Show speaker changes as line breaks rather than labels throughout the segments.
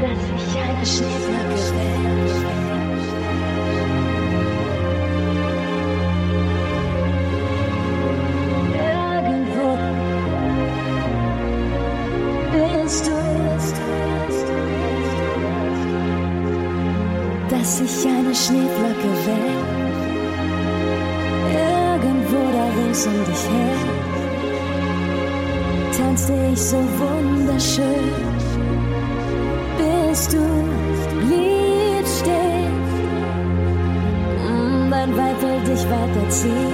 dass ich eine Schneeflocke bin. dass ich eine Schneeflocke wär. Irgendwo da rings um dich her tanzte ich so wunderschön. Will dich weiterziehen.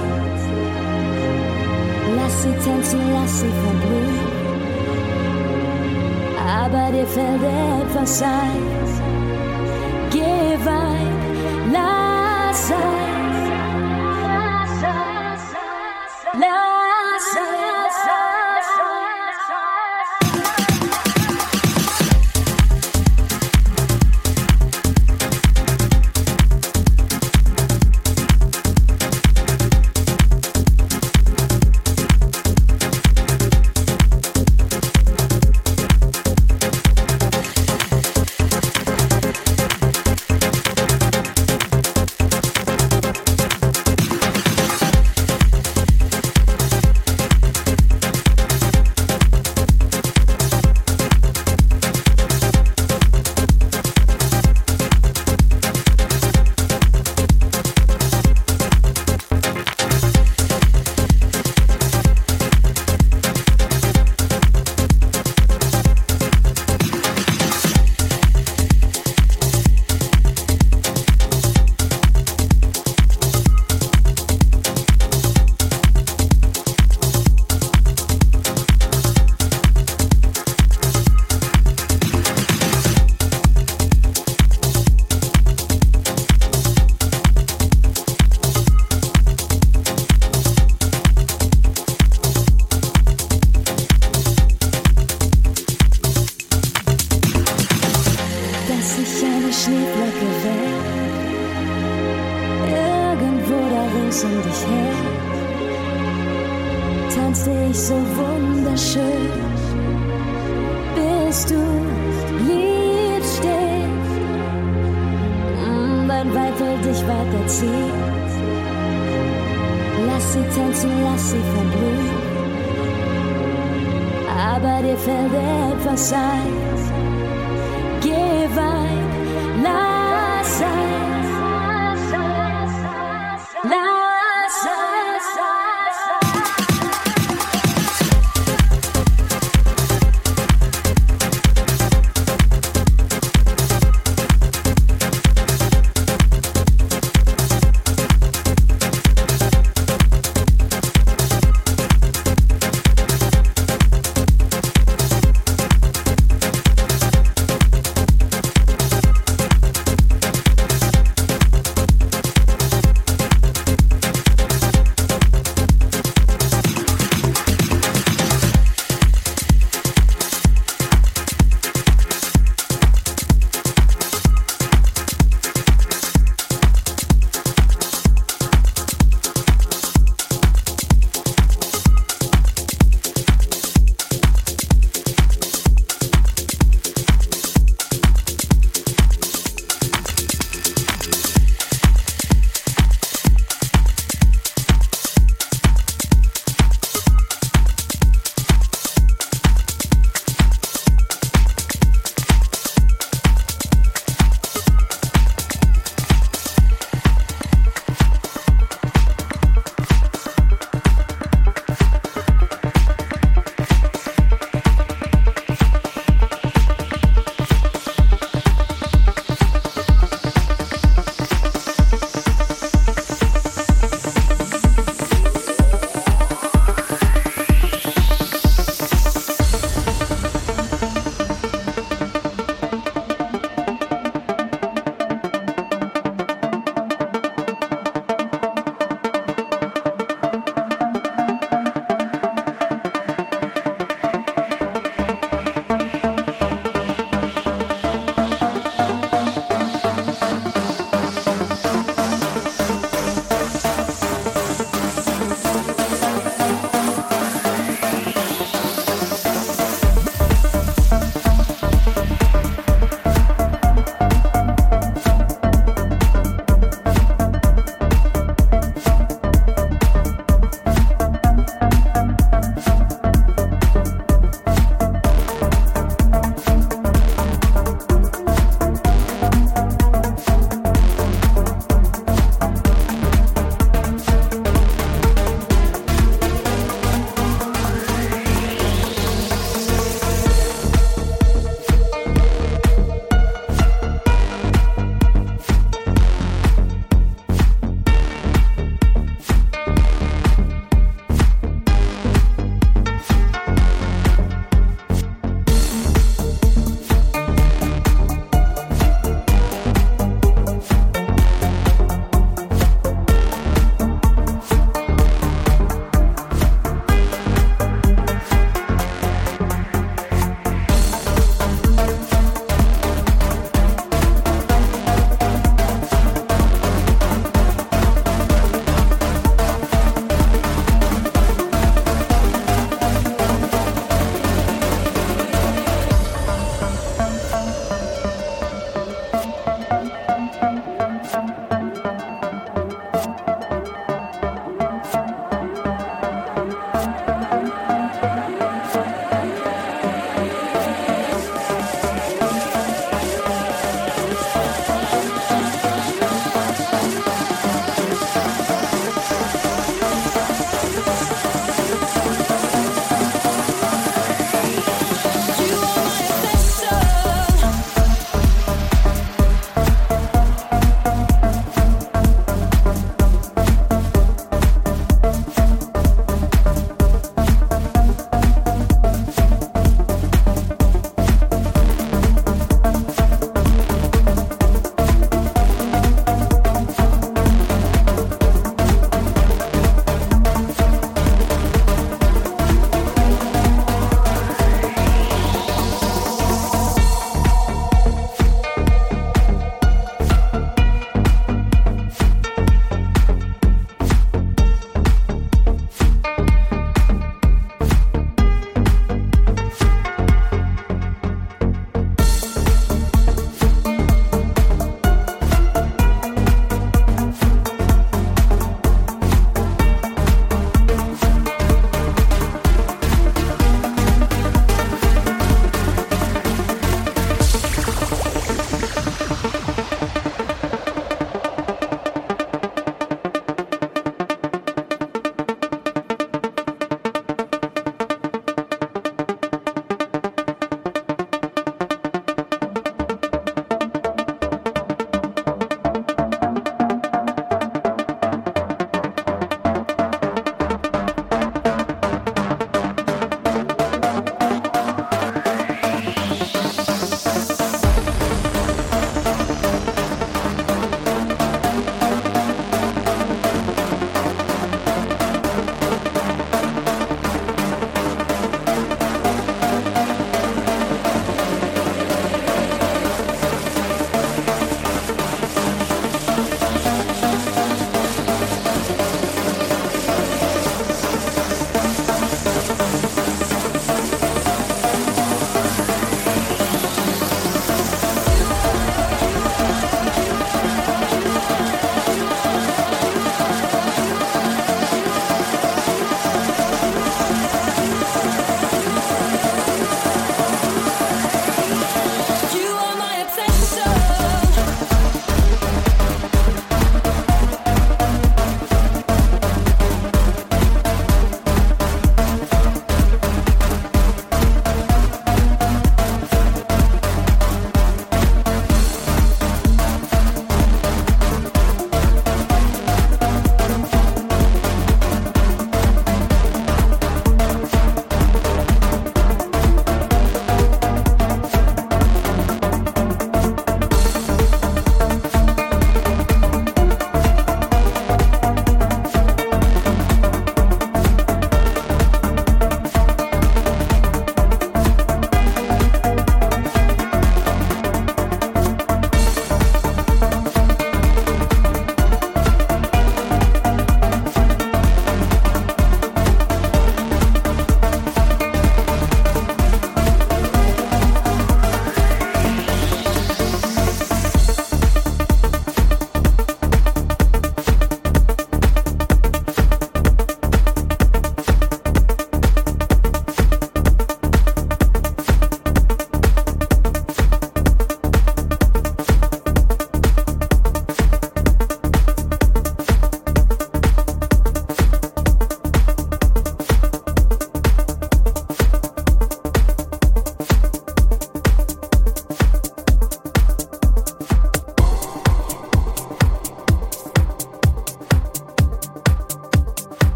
Lass sie tanzen, lass sie verblühen. Aber dir fällt etwas ein. Geh weit, lass sein. Schneeflocke wär. Irgendwo da rings um dich her tanzte ich so wunderschön, bis du stehen. Mm, Mein Weib will dich weiterziehen. Lass sie tanzen, lass sie verblühen. Aber dir fällt etwas ein.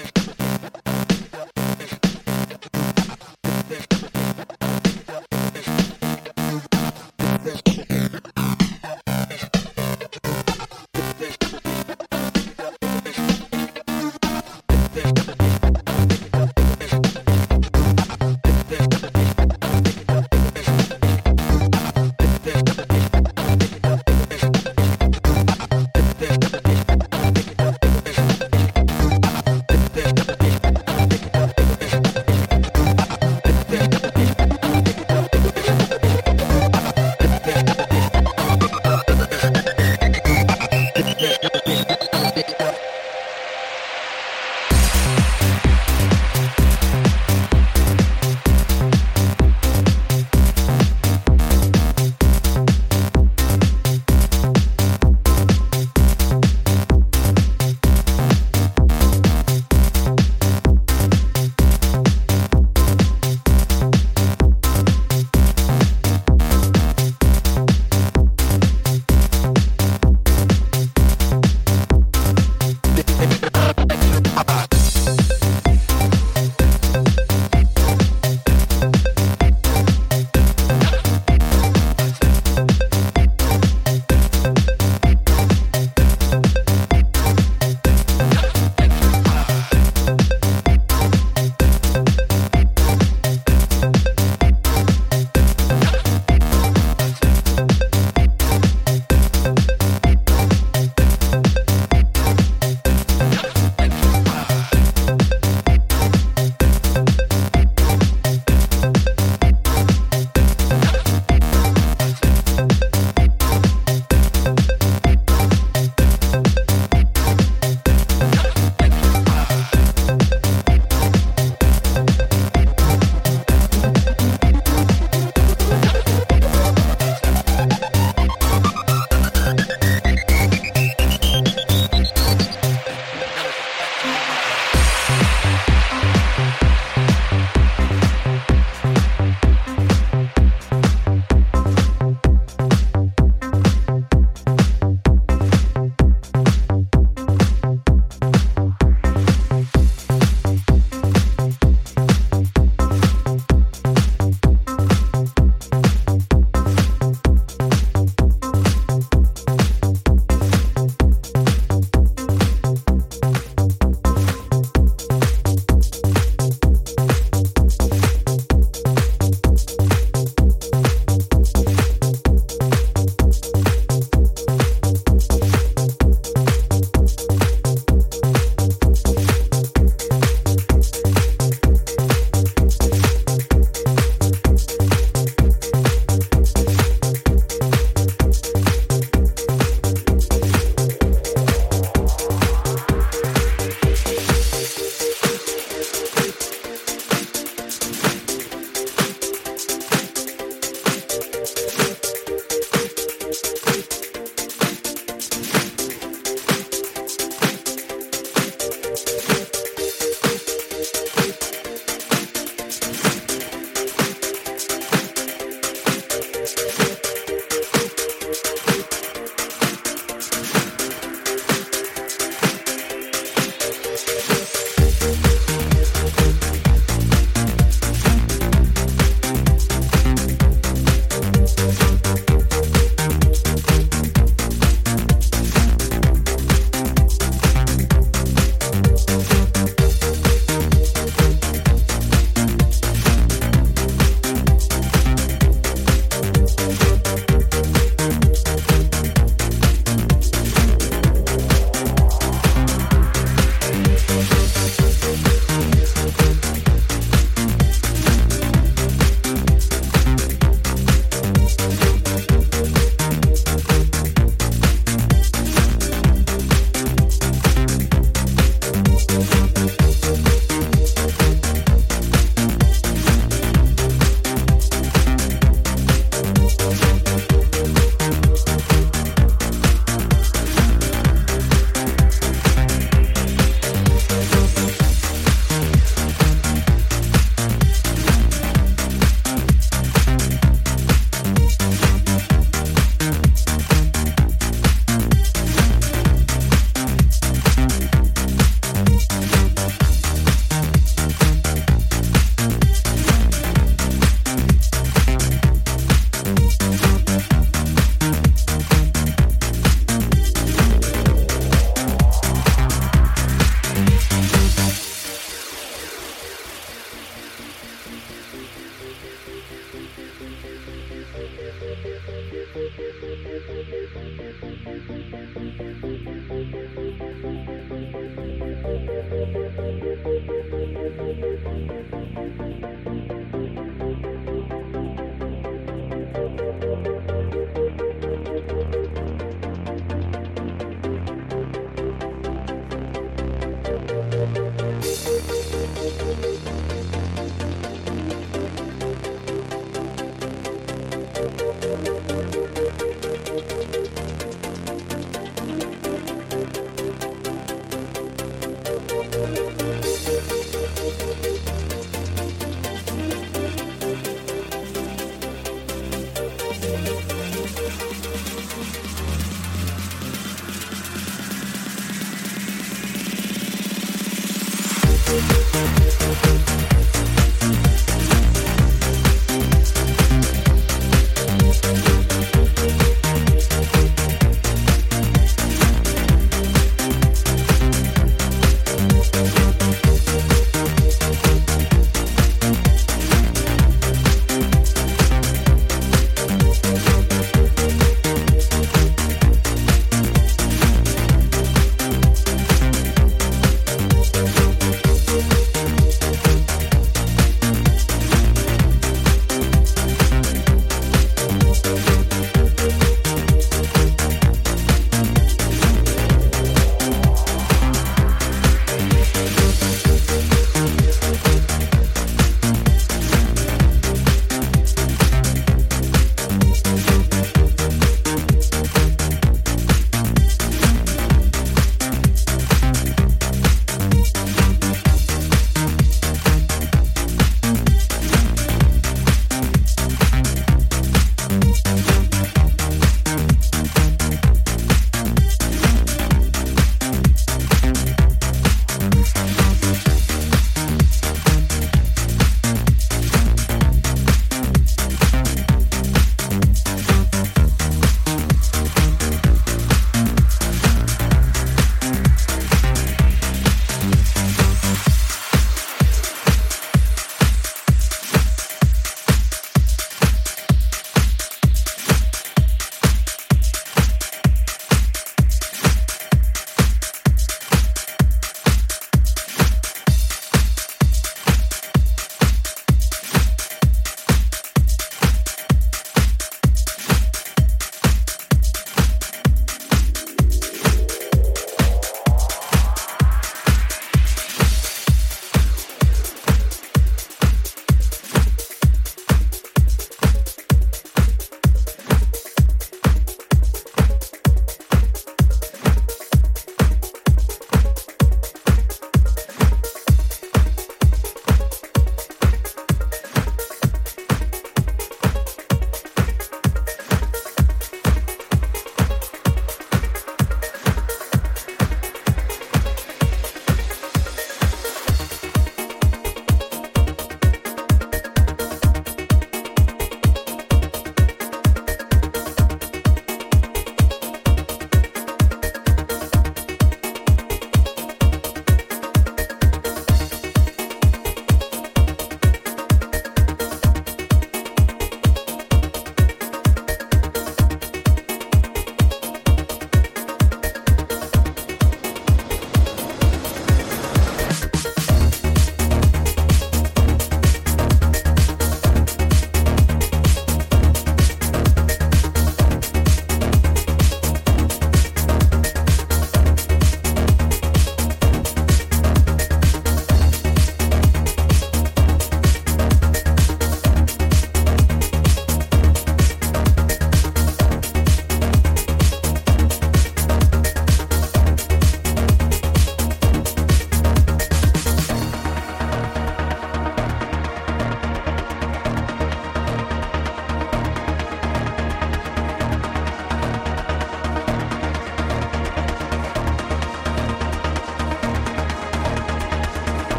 Thursday.